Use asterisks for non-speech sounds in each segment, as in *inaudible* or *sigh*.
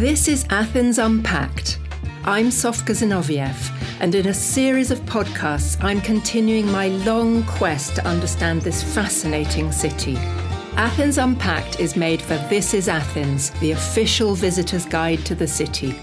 This is Athens Unpacked. I'm Sofka Zinoviev, and in a series of podcasts, I'm continuing my long quest to understand this fascinating city. Athens Unpacked is made for This is Athens, the official visitor's guide to the city.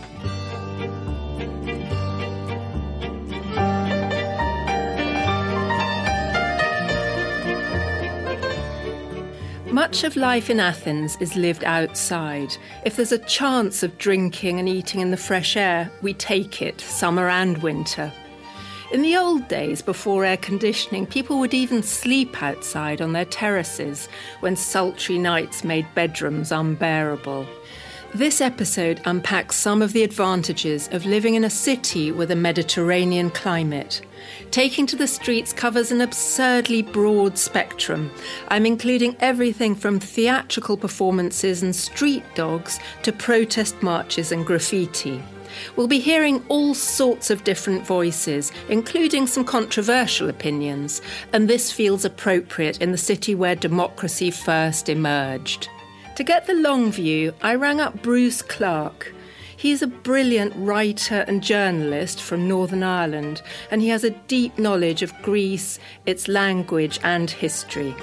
Much of life in Athens is lived outside. If there's a chance of drinking and eating in the fresh air, we take it, summer and winter. In the old days, before air conditioning, people would even sleep outside on their terraces when sultry nights made bedrooms unbearable. This episode unpacks some of the advantages of living in a city with a Mediterranean climate. Taking to the streets covers an absurdly broad spectrum. I'm including everything from theatrical performances and street dogs to protest marches and graffiti. We'll be hearing all sorts of different voices, including some controversial opinions, and this feels appropriate in the city where democracy first emerged. To get the long view, I rang up Bruce Clark. He's a brilliant writer and journalist from Northern Ireland, and he has a deep knowledge of Greece, its language, and history.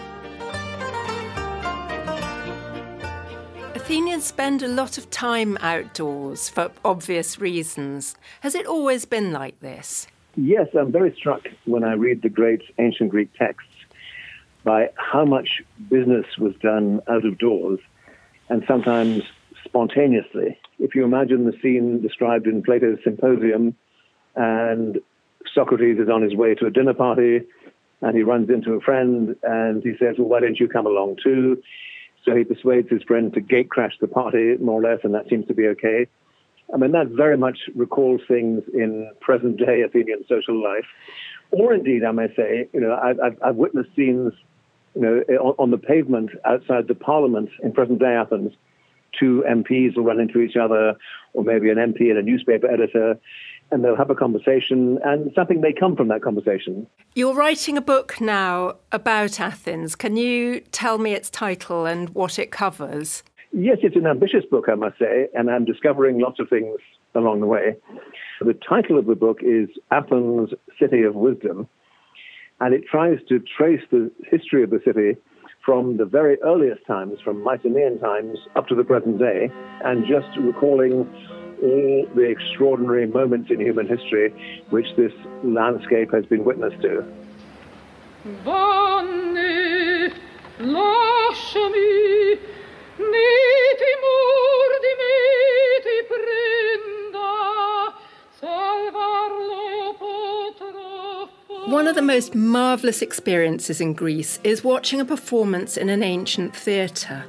Athenians spend a lot of time outdoors for obvious reasons. Has it always been like this? Yes, I'm very struck when I read the great ancient Greek texts by how much business was done out of doors and sometimes spontaneously. If you imagine the scene described in Plato's Symposium, and Socrates is on his way to a dinner party, and he runs into a friend, and he says, Well, why don't you come along too? So he persuades his friend to gate crash the party, more or less, and that seems to be okay. I mean, that very much recalls things in present day Athenian social life. Or indeed, I may say, you know, I've, I've witnessed scenes you know, eh, on, on the pavement outside the parliament in present day Athens, two MPs will run into each other, or maybe an MP and a newspaper editor, and they'll have a conversation, and something may come from that conversation. You're writing a book now about Athens. Can you tell me its title and what it covers? Yes, it's an ambitious book, I must say, and I'm discovering lots of things along the way. The title of the book is Athens, City of Wisdom and it tries to trace the history of the city from the very earliest times, from Mycenaean times up to the present day, and just recalling all the extraordinary moments in human history which this landscape has been witness to. lasciami, One of the most marvellous experiences in Greece is watching a performance in an ancient theatre.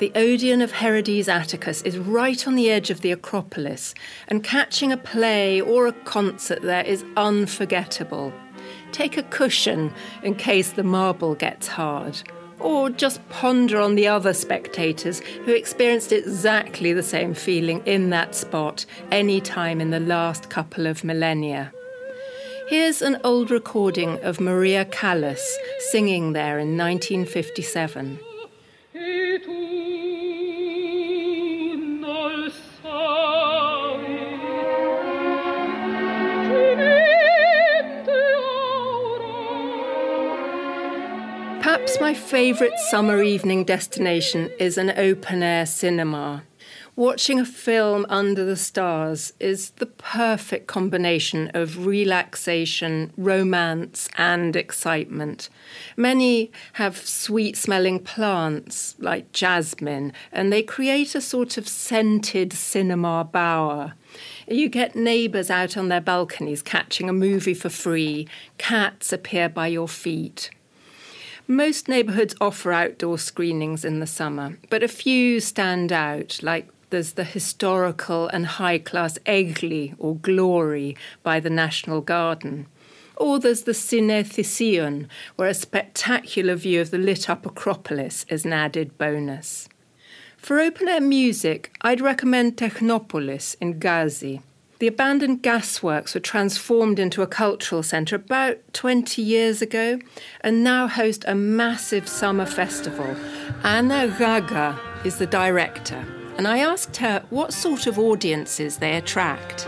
The Odeon of Herodes Atticus is right on the edge of the Acropolis, and catching a play or a concert there is unforgettable. Take a cushion in case the marble gets hard, or just ponder on the other spectators who experienced exactly the same feeling in that spot any time in the last couple of millennia. Here's an old recording of Maria Callas singing there in 1957. Perhaps my favourite summer evening destination is an open air cinema. Watching a film under the stars is the perfect combination of relaxation, romance, and excitement. Many have sweet smelling plants like jasmine, and they create a sort of scented cinema bower. You get neighbours out on their balconies catching a movie for free, cats appear by your feet. Most neighbourhoods offer outdoor screenings in the summer, but a few stand out, like there's the historical and high class Egli or Glory by the National Garden. Or there's the Cine where a spectacular view of the lit up Acropolis is an added bonus. For open air music, I'd recommend Technopolis in Gazi. The abandoned gasworks were transformed into a cultural centre about 20 years ago and now host a massive summer festival. Anna Gagga is the director and I asked her what sort of audiences they attract.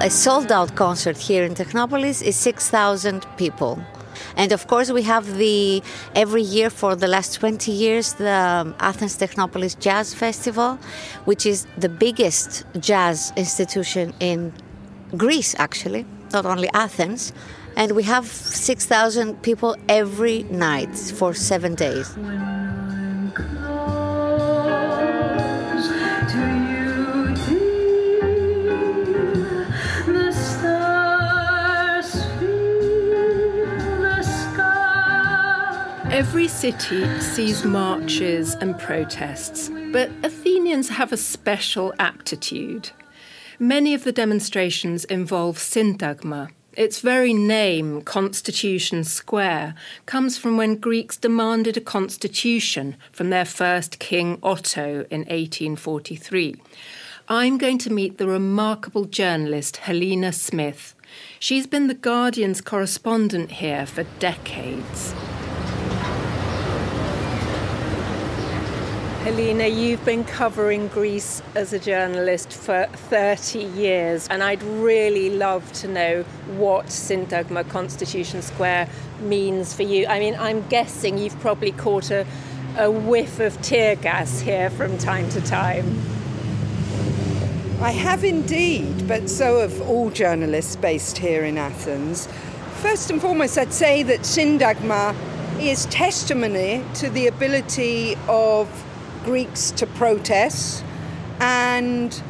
A sold out concert here in Technopolis is 6,000 people. And of course, we have the every year for the last 20 years the Athens Technopolis Jazz Festival, which is the biggest jazz institution in Greece, actually, not only Athens. And we have 6,000 people every night for seven days. Every city sees marches and protests, but Athenians have a special aptitude. Many of the demonstrations involve syntagma. Its very name, Constitution Square, comes from when Greeks demanded a constitution from their first king Otto in 1843. I'm going to meet the remarkable journalist Helena Smith. She's been the Guardian's correspondent here for decades. Helena, you've been covering Greece as a journalist for 30 years, and I'd really love to know what Syntagma Constitution Square means for you. I mean, I'm guessing you've probably caught a, a whiff of tear gas here from time to time. I have indeed, but so have all journalists based here in Athens. First and foremost, I'd say that Syntagma is testimony to the ability of Greeks to protest and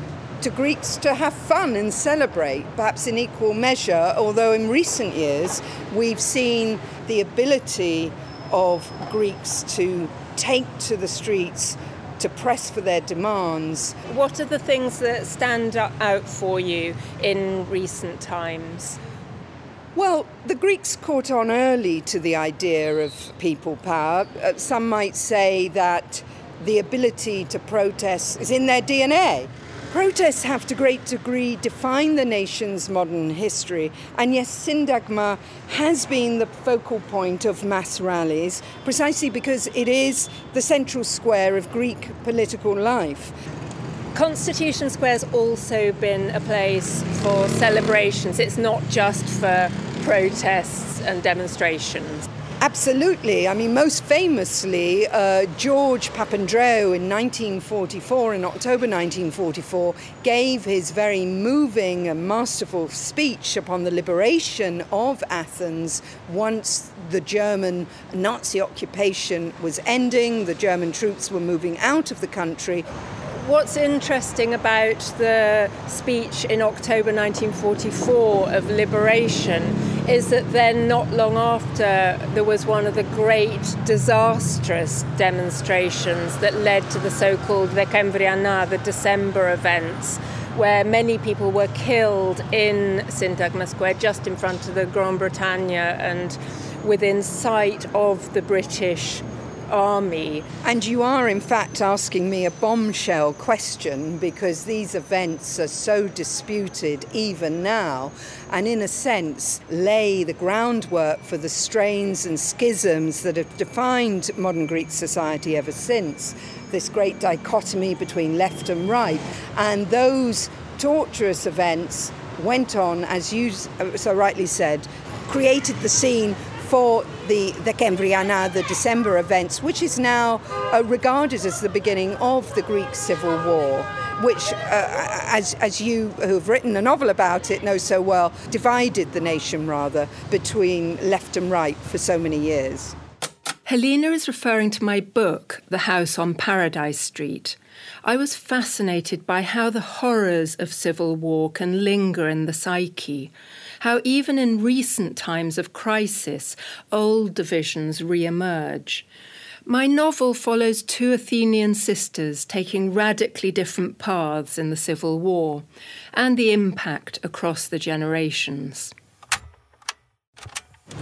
to Greeks to have fun and celebrate, perhaps in equal measure, although in recent years we've seen the ability of Greeks to take to the streets to press for their demands. What are the things that stand out for you in recent times? Well, the Greeks caught on early to the idea of people power. Uh, some might say that the ability to protest is in their DNA. Protests have to a great degree defined the nation's modern history, and yes, Syntagma has been the focal point of mass rallies precisely because it is the central square of Greek political life. Constitution Square's also been a place for celebrations. It's not just for protests and demonstrations. Absolutely. I mean, most famously, uh, George Papandreou in 1944, in October 1944, gave his very moving and masterful speech upon the liberation of Athens once the German Nazi occupation was ending, the German troops were moving out of the country. What's interesting about the speech in October 1944 of liberation is that then, not long after, there was one of the great disastrous demonstrations that led to the so called Dekembriana, the December events, where many people were killed in Syntagma Square, just in front of the Grand Britannia and within sight of the British army. And you are, in fact, asking me a bombshell question because these events are so disputed even now, and in a sense, lay the groundwork for the strains and schisms that have defined modern Greek society ever since. This great dichotomy between left and right, and those torturous events went on, as you uh, so rightly said, created the scene for the, Dekembriana, the December events, which is now uh, regarded as the beginning of the Greek Civil War which, uh, as, as you who have written a novel about it know so well, divided the nation rather between left and right for so many years. Helena is referring to my book, The House on Paradise Street. I was fascinated by how the horrors of civil war can linger in the psyche, how even in recent times of crisis, old divisions re emerge. My novel follows two Athenian sisters taking radically different paths in the Civil War and the impact across the generations.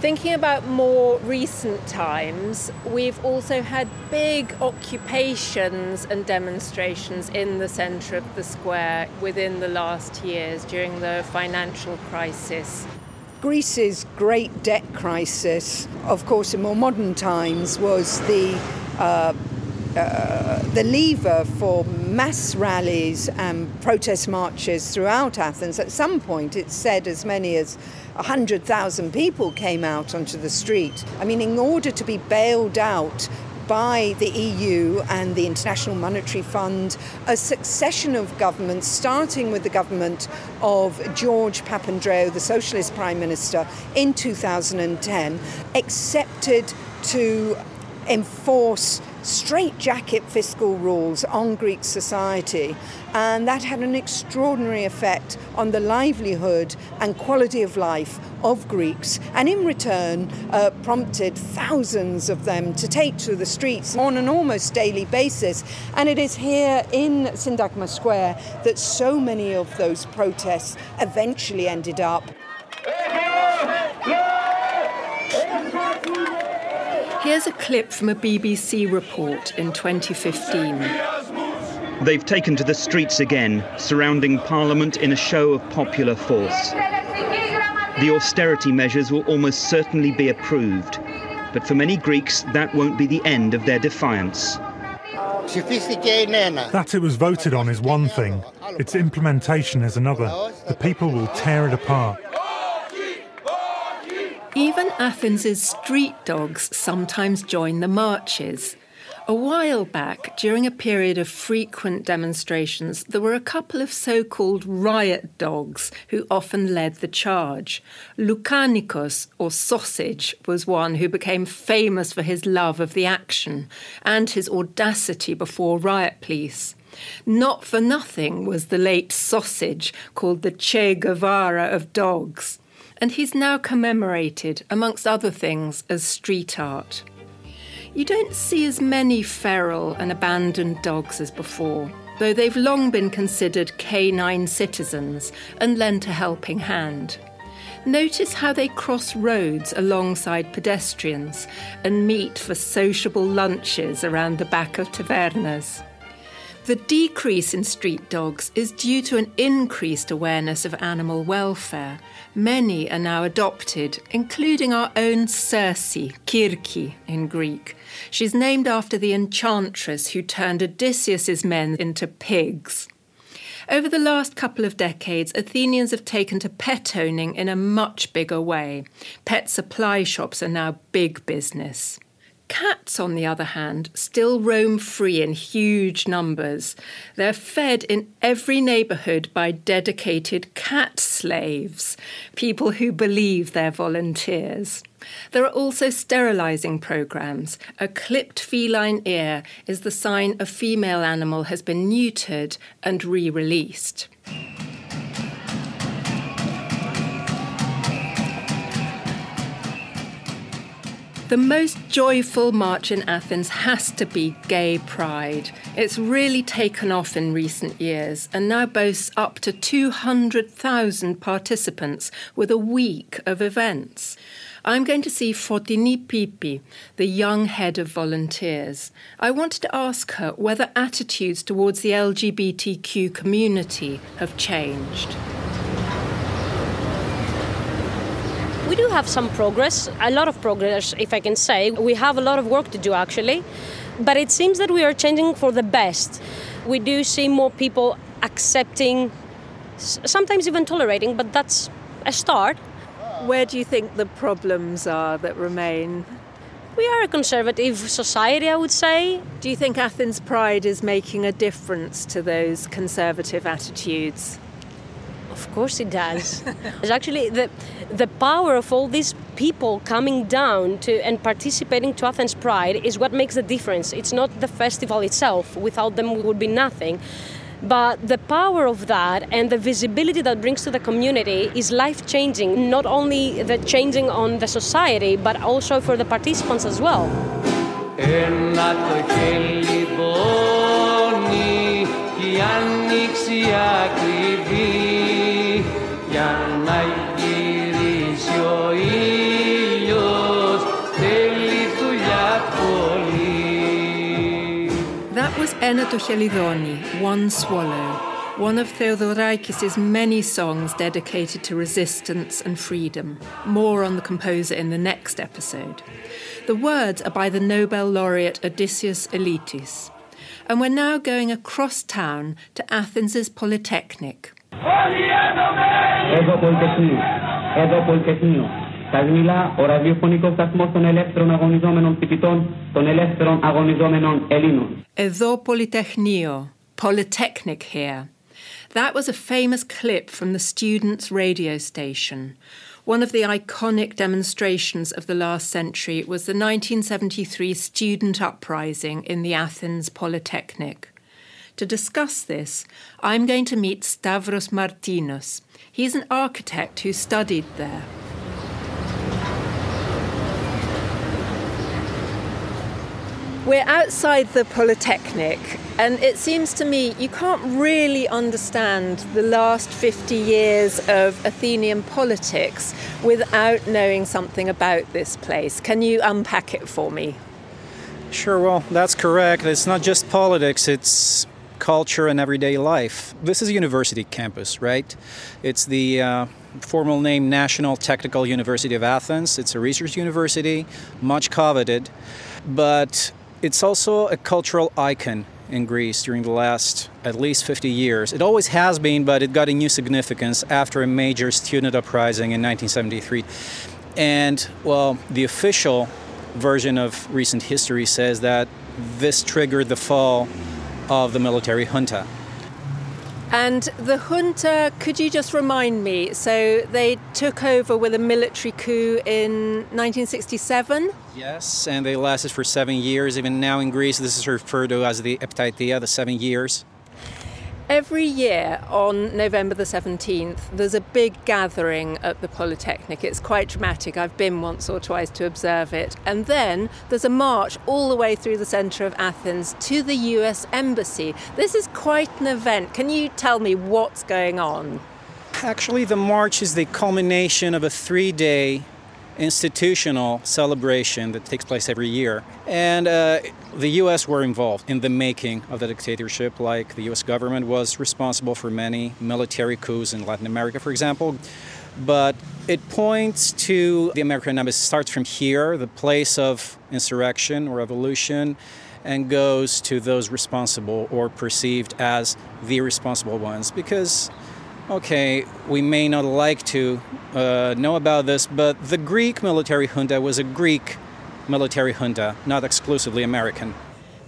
Thinking about more recent times, we've also had big occupations and demonstrations in the centre of the square within the last years during the financial crisis. Greece's great debt crisis, of course, in more modern times, was the uh, uh, the lever for mass rallies and protest marches throughout Athens. At some point, it's said as many as 100,000 people came out onto the street. I mean, in order to be bailed out by the EU and the International Monetary Fund, a succession of governments, starting with the government of George Papandreou, the Socialist Prime Minister, in 2010, accepted to enforce straitjacket fiscal rules on Greek society, and that had an extraordinary effect on the livelihood and quality of life of Greeks, and in return uh, prompted thousands of them to take to the streets on an almost daily basis. And it is here in Syntagma Square that so many of those protests eventually ended up. Here's a clip from a BBC report in 2015. They've taken to the streets again, surrounding Parliament in a show of popular force. The austerity measures will almost certainly be approved, but for many Greeks, that won't be the end of their defiance. That it was voted on is one thing, its implementation is another. The people will tear it apart. Even Athens' street dogs sometimes join the marches. A while back, during a period of frequent demonstrations, there were a couple of so called riot dogs who often led the charge. Loukanikos, or Sausage, was one who became famous for his love of the action and his audacity before riot police. Not for nothing was the late Sausage called the Che Guevara of dogs and he's now commemorated, amongst other things, as street art. You don't see as many feral and abandoned dogs as before, though they've long been considered canine citizens and lent a helping hand. Notice how they cross roads alongside pedestrians and meet for sociable lunches around the back of tavernas. The decrease in street dogs is due to an increased awareness of animal welfare. Many are now adopted, including our own Circe, Kirki in Greek. She's named after the enchantress who turned Odysseus's men into pigs. Over the last couple of decades, Athenians have taken to pet owning in a much bigger way. Pet supply shops are now big business. Cats, on the other hand, still roam free in huge numbers. They're fed in every neighbourhood by dedicated cat slaves, people who believe they're volunteers. There are also sterilising programmes. A clipped feline ear is the sign a female animal has been neutered and re released. The most joyful march in Athens has to be Gay Pride. It's really taken off in recent years and now boasts up to 200,000 participants with a week of events. I'm going to see Foteini Pipi, the young head of volunteers. I wanted to ask her whether attitudes towards the LGBTQ community have changed. We do have some progress, a lot of progress, if I can say. We have a lot of work to do actually, but it seems that we are changing for the best. We do see more people accepting, sometimes even tolerating, but that's a start. Where do you think the problems are that remain? We are a conservative society, I would say. Do you think Athens Pride is making a difference to those conservative attitudes? Of course it does. *laughs* it's actually the the power of all these people coming down to and participating to Athens Pride is what makes the difference. It's not the festival itself. Without them we would be nothing. But the power of that and the visibility that brings to the community is life changing, not only the changing on the society, but also for the participants as well. Ένα το χελιδόνι, One Swallow, one of Theodorakis' many songs dedicated to resistance and freedom. More on the composer in the next episode. The words are by the Nobel laureate Odysseus Elytis. And we're now going across town to Athens' Polytechnic. Εδώ Πολυτεχνείο. Εδώ Πολυτεχνείο Τα ο ραδιοφωνικό σταθμό των ελεύθερων αγωνιζόμενων φοιτητών, των ελεύθερων αγωνιζόμενων Ελλήνων. Εδώ Polytechnio. Polytechnic here. That was a famous clip from the students' radio station. One of the iconic demonstrations of the last century was the 1973 student uprising in the Athens Polytechnic. To discuss this, I'm going to meet Stavros Martinos. He's an architect who studied there. We're outside the Polytechnic, and it seems to me you can't really understand the last 50 years of Athenian politics without knowing something about this place. Can you unpack it for me? Sure, well, that's correct. It's not just politics, it's culture and everyday life. This is a university campus, right? It's the uh, formal name National Technical University of Athens. It's a research university, much coveted, but it's also a cultural icon in Greece during the last at least 50 years. It always has been, but it got a new significance after a major student uprising in 1973. And, well, the official version of recent history says that this triggered the fall of the military junta. And the junta, could you just remind me? So they took over with a military coup in 1967? Yes, and they lasted for seven years. Even now in Greece, this is referred to as the Eptaetia, the seven years. Every year on November the 17th, there's a big gathering at the Polytechnic. It's quite dramatic. I've been once or twice to observe it. And then there's a march all the way through the centre of Athens to the US Embassy. This is quite an event. Can you tell me what's going on? Actually, the march is the culmination of a three day institutional celebration that takes place every year. And uh, the US were involved in the making of the dictatorship, like the US government was responsible for many military coups in Latin America, for example. But it points to the American embassy, starts from here, the place of insurrection or revolution, and goes to those responsible or perceived as the responsible ones. Because okay, we may not like to uh, know about this, but the Greek military junta was a Greek military junta, not exclusively American.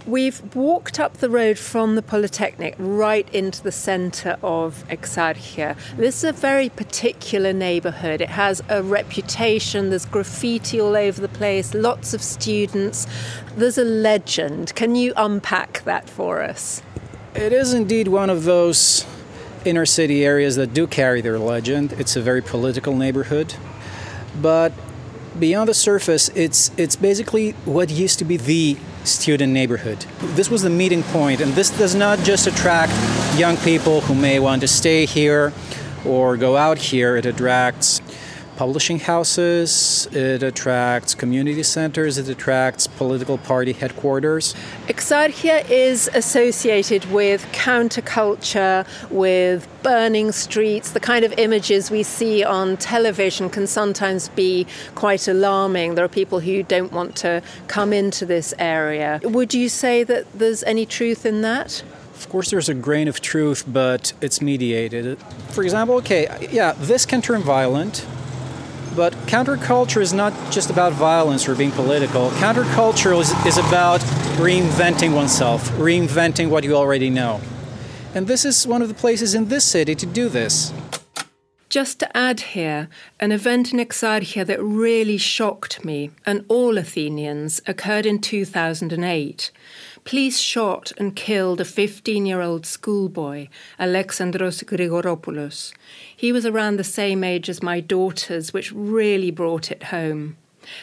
We've walked up the road from the Polytechnic right into the centre of Exarchia. This is a very particular neighbourhood. It has a reputation, there's graffiti all over the place, lots of students. There's a legend. Can you unpack that for us? It is indeed one of those inner city areas that do carry their legend. It's a very political neighborhood. But beyond the surface, it's, it's basically what used to be the student neighborhood. This was the meeting point, and this does not just attract young people who may want to stay here or go out here, it attracts publishing houses, it attracts community centers, it attracts political party headquarters. Exarchia is associated with counterculture, with burning streets. The kind of images we see on television can sometimes be quite alarming. There are people who don't want to come into this area. Would you say that there's any truth in that? Of course, there's a grain of truth, but it's mediated. For example, okay, yeah, this can turn violent but counterculture is not just about violence or being political. Counterculture is, is about reinventing oneself, reinventing what you already know. And this is one of the places in this city to do this. Just to add here, an event in Exarchia that really shocked me and all Athenians occurred in 2008 police shot and killed a 15 year old schoolboy, Alexandros Grigoropoulos. He was around the same age as my daughters, which really brought it home.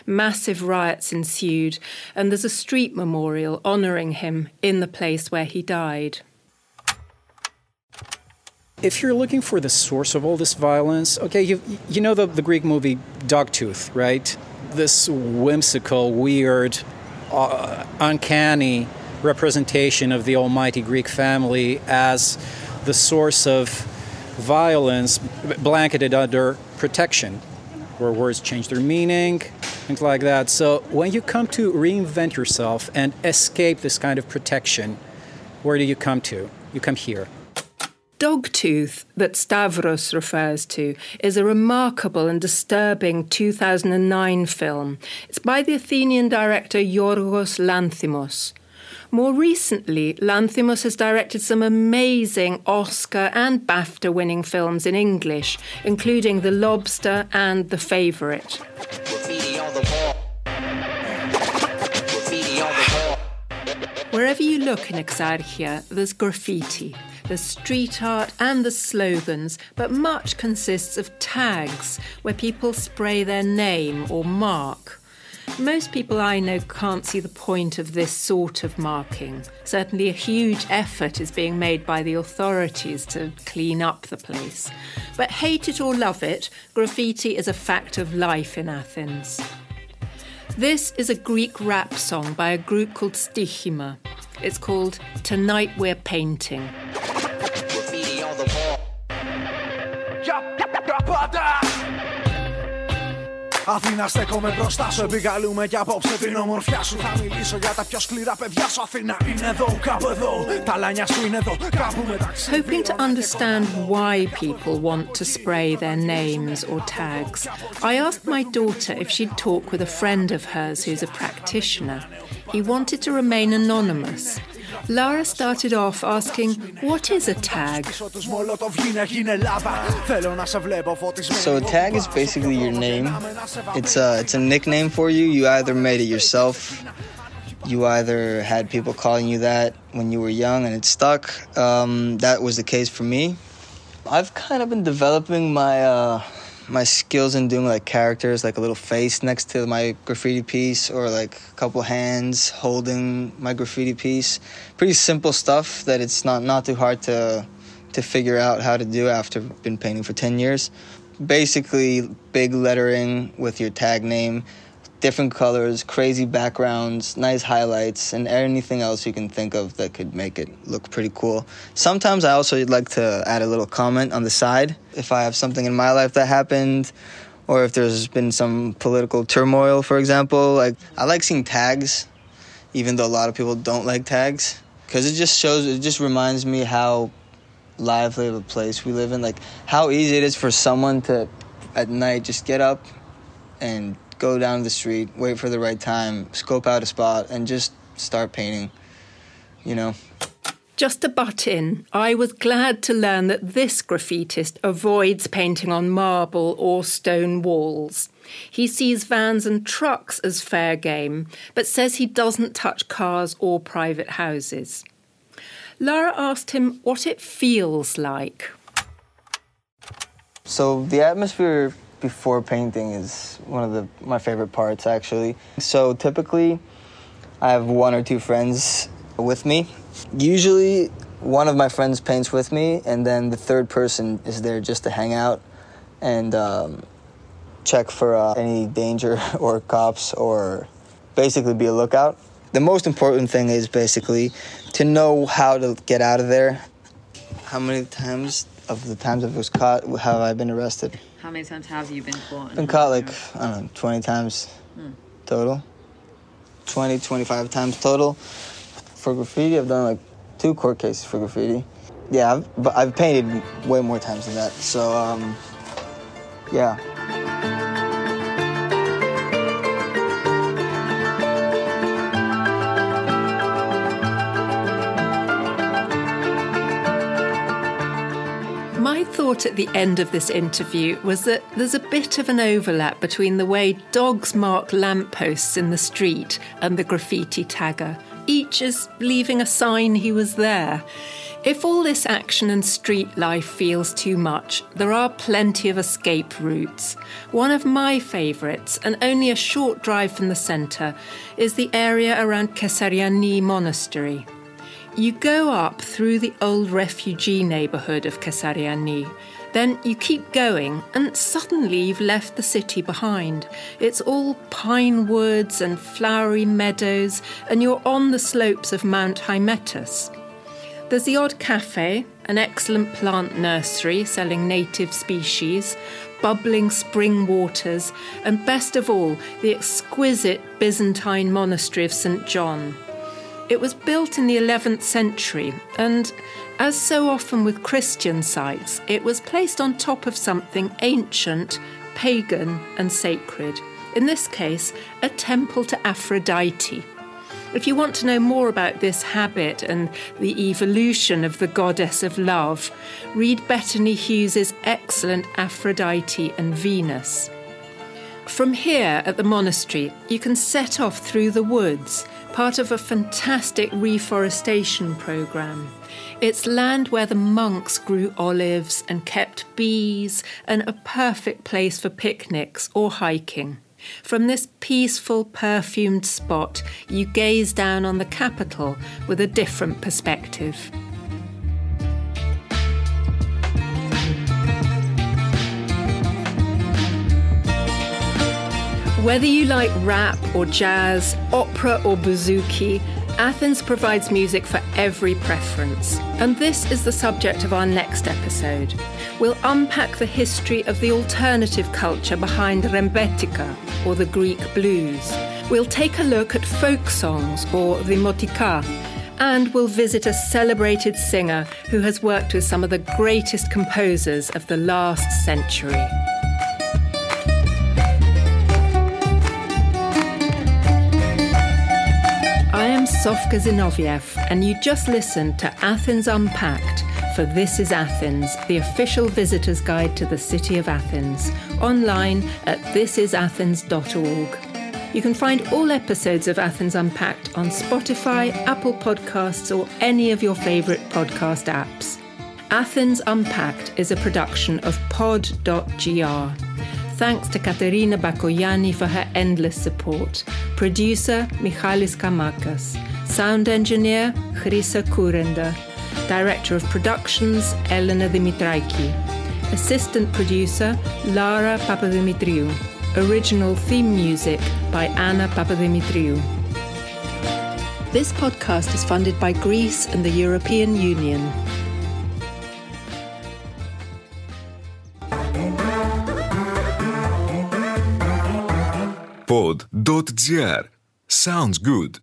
Massive riots ensued, and there's a street memorial honouring him in the place where he died. If you're looking for the source of all this violence, okay, you, you know the, the Greek movie Dogtooth, right? This whimsical, weird, uh, uncanny representation of the almighty Greek family as the source of violence blanketed under protection, where words change their meaning, things like that. So when you come to reinvent yourself and escape this kind of protection, where do you come to? You come here. Dogtooth, that Stavros refers to, is a remarkable and disturbing 2009 film. It's by the Athenian director Yorgos Lanthimos. More recently, Lanthimos has directed some amazing Oscar and BAFTA winning films in English, including The Lobster and The Favourite. Wherever you look in Exarchia, there's graffiti the street art and the slogans, but much consists of tags where people spray their name or mark. Most people I know can't see the point of this sort of marking. Certainly, a huge effort is being made by the authorities to clean up the place. But hate it or love it, graffiti is a fact of life in Athens. This is a Greek rap song by a group called Stichima. It's called Tonight We're Painting. Αθήνα στέκομαι μπροστά σου Επικαλούμε κι απόψε την ομορφιά σου Θα μιλήσω για τα πιο σκληρά παιδιά σου Αθήνα είναι εδώ, κάπου εδώ Τα λάνια σου είναι εδώ, κάπου μεταξύ Hoping to understand why people want to spray their names or tags I asked my daughter if she'd talk with a friend of hers who's a practitioner He wanted to remain anonymous Lara started off asking, What is a tag? So, a tag is basically your name. It's a, it's a nickname for you. You either made it yourself, you either had people calling you that when you were young and it stuck. Um, that was the case for me. I've kind of been developing my. Uh, my skills in doing like characters, like a little face next to my graffiti piece, or like a couple hands holding my graffiti piece. Pretty simple stuff that it's not not too hard to to figure out how to do after been painting for 10 years. Basically, big lettering with your tag name, different colors, crazy backgrounds, nice highlights, and anything else you can think of that could make it look pretty cool. Sometimes I also like to add a little comment on the side if I have something in my life that happened or if there's been some political turmoil, for example. Like I like seeing tags, even though a lot of people don't like tags, because it just shows, it just reminds me how lively of a place we live in. Like how easy it is for someone to at night just get up and go down the street, wait for the right time, scope out a spot, and just start painting, you know? Just to butt in, I was glad to learn that this graffitist avoids painting on marble or stone walls. He sees vans and trucks as fair game, but says he doesn't touch cars or private houses. Lara asked him what it feels like. So, the atmosphere before painting is one of the my favorite parts actually. So typically I have one or two friends with me. Usually one of my friends paints with me and then the third person is there just to hang out and um, check for uh, any danger *laughs* or cops or basically be a lookout. The most important thing is basically to know how to get out of there. How many times of the times I was caught have I been arrested? How many times have you been caught? Been caught like, I don't know, 20 times hmm. total. 20, 25 times total. For graffiti, I've done like two court cases for graffiti. Yeah, I've, but I've painted way more times than that. So, um, yeah. Thought at the end of this interview was that there's a bit of an overlap between the way dogs mark lampposts in the street and the graffiti tagger. Each is leaving a sign he was there. If all this action and street life feels too much, there are plenty of escape routes. One of my favourites, and only a short drive from the centre, is the area around Kesariani Monastery. You go up through the old refugee neighbourhood of Kesariani. Then you keep going, and suddenly you've left the city behind. It's all pine woods and flowery meadows, and you're on the slopes of Mount Hymettus. There's the odd cafe, an excellent plant nursery selling native species, bubbling spring waters, and best of all, the exquisite Byzantine monastery of St. John. It was built in the 11th century, and as so often with Christian sites, it was placed on top of something ancient, pagan, and sacred. In this case, a temple to Aphrodite. If you want to know more about this habit and the evolution of the goddess of love, read Bettany Hughes's excellent Aphrodite and Venus. From here at the monastery, you can set off through the woods, part of a fantastic reforestation programme. It's land where the monks grew olives and kept bees, and a perfect place for picnics or hiking. From this peaceful, perfumed spot, you gaze down on the capital with a different perspective. Whether you like rap or jazz, opera or bouzouki, Athens provides music for every preference. And this is the subject of our next episode. We'll unpack the history of the alternative culture behind Rembetika, or the Greek blues. We'll take a look at folk songs, or Demotika, and we'll visit a celebrated singer who has worked with some of the greatest composers of the last century. Sofka Zinoviev, and you just listened to Athens Unpacked for This is Athens, the official visitor's guide to the city of Athens, online at thisisathens.org. You can find all episodes of Athens Unpacked on Spotify, Apple Podcasts, or any of your favourite podcast apps. Athens Unpacked is a production of pod.gr. Thanks to Katerina Bakoyani for her endless support. Producer Michalis Kamakas. Sound engineer Chrisa Kurenda. Director of Productions Elena Dimitraiki. Assistant producer Lara Papadimitriou. Original theme music by Anna Papadimitriou. This podcast is funded by Greece and the European Union. Pod.gr. Sounds good.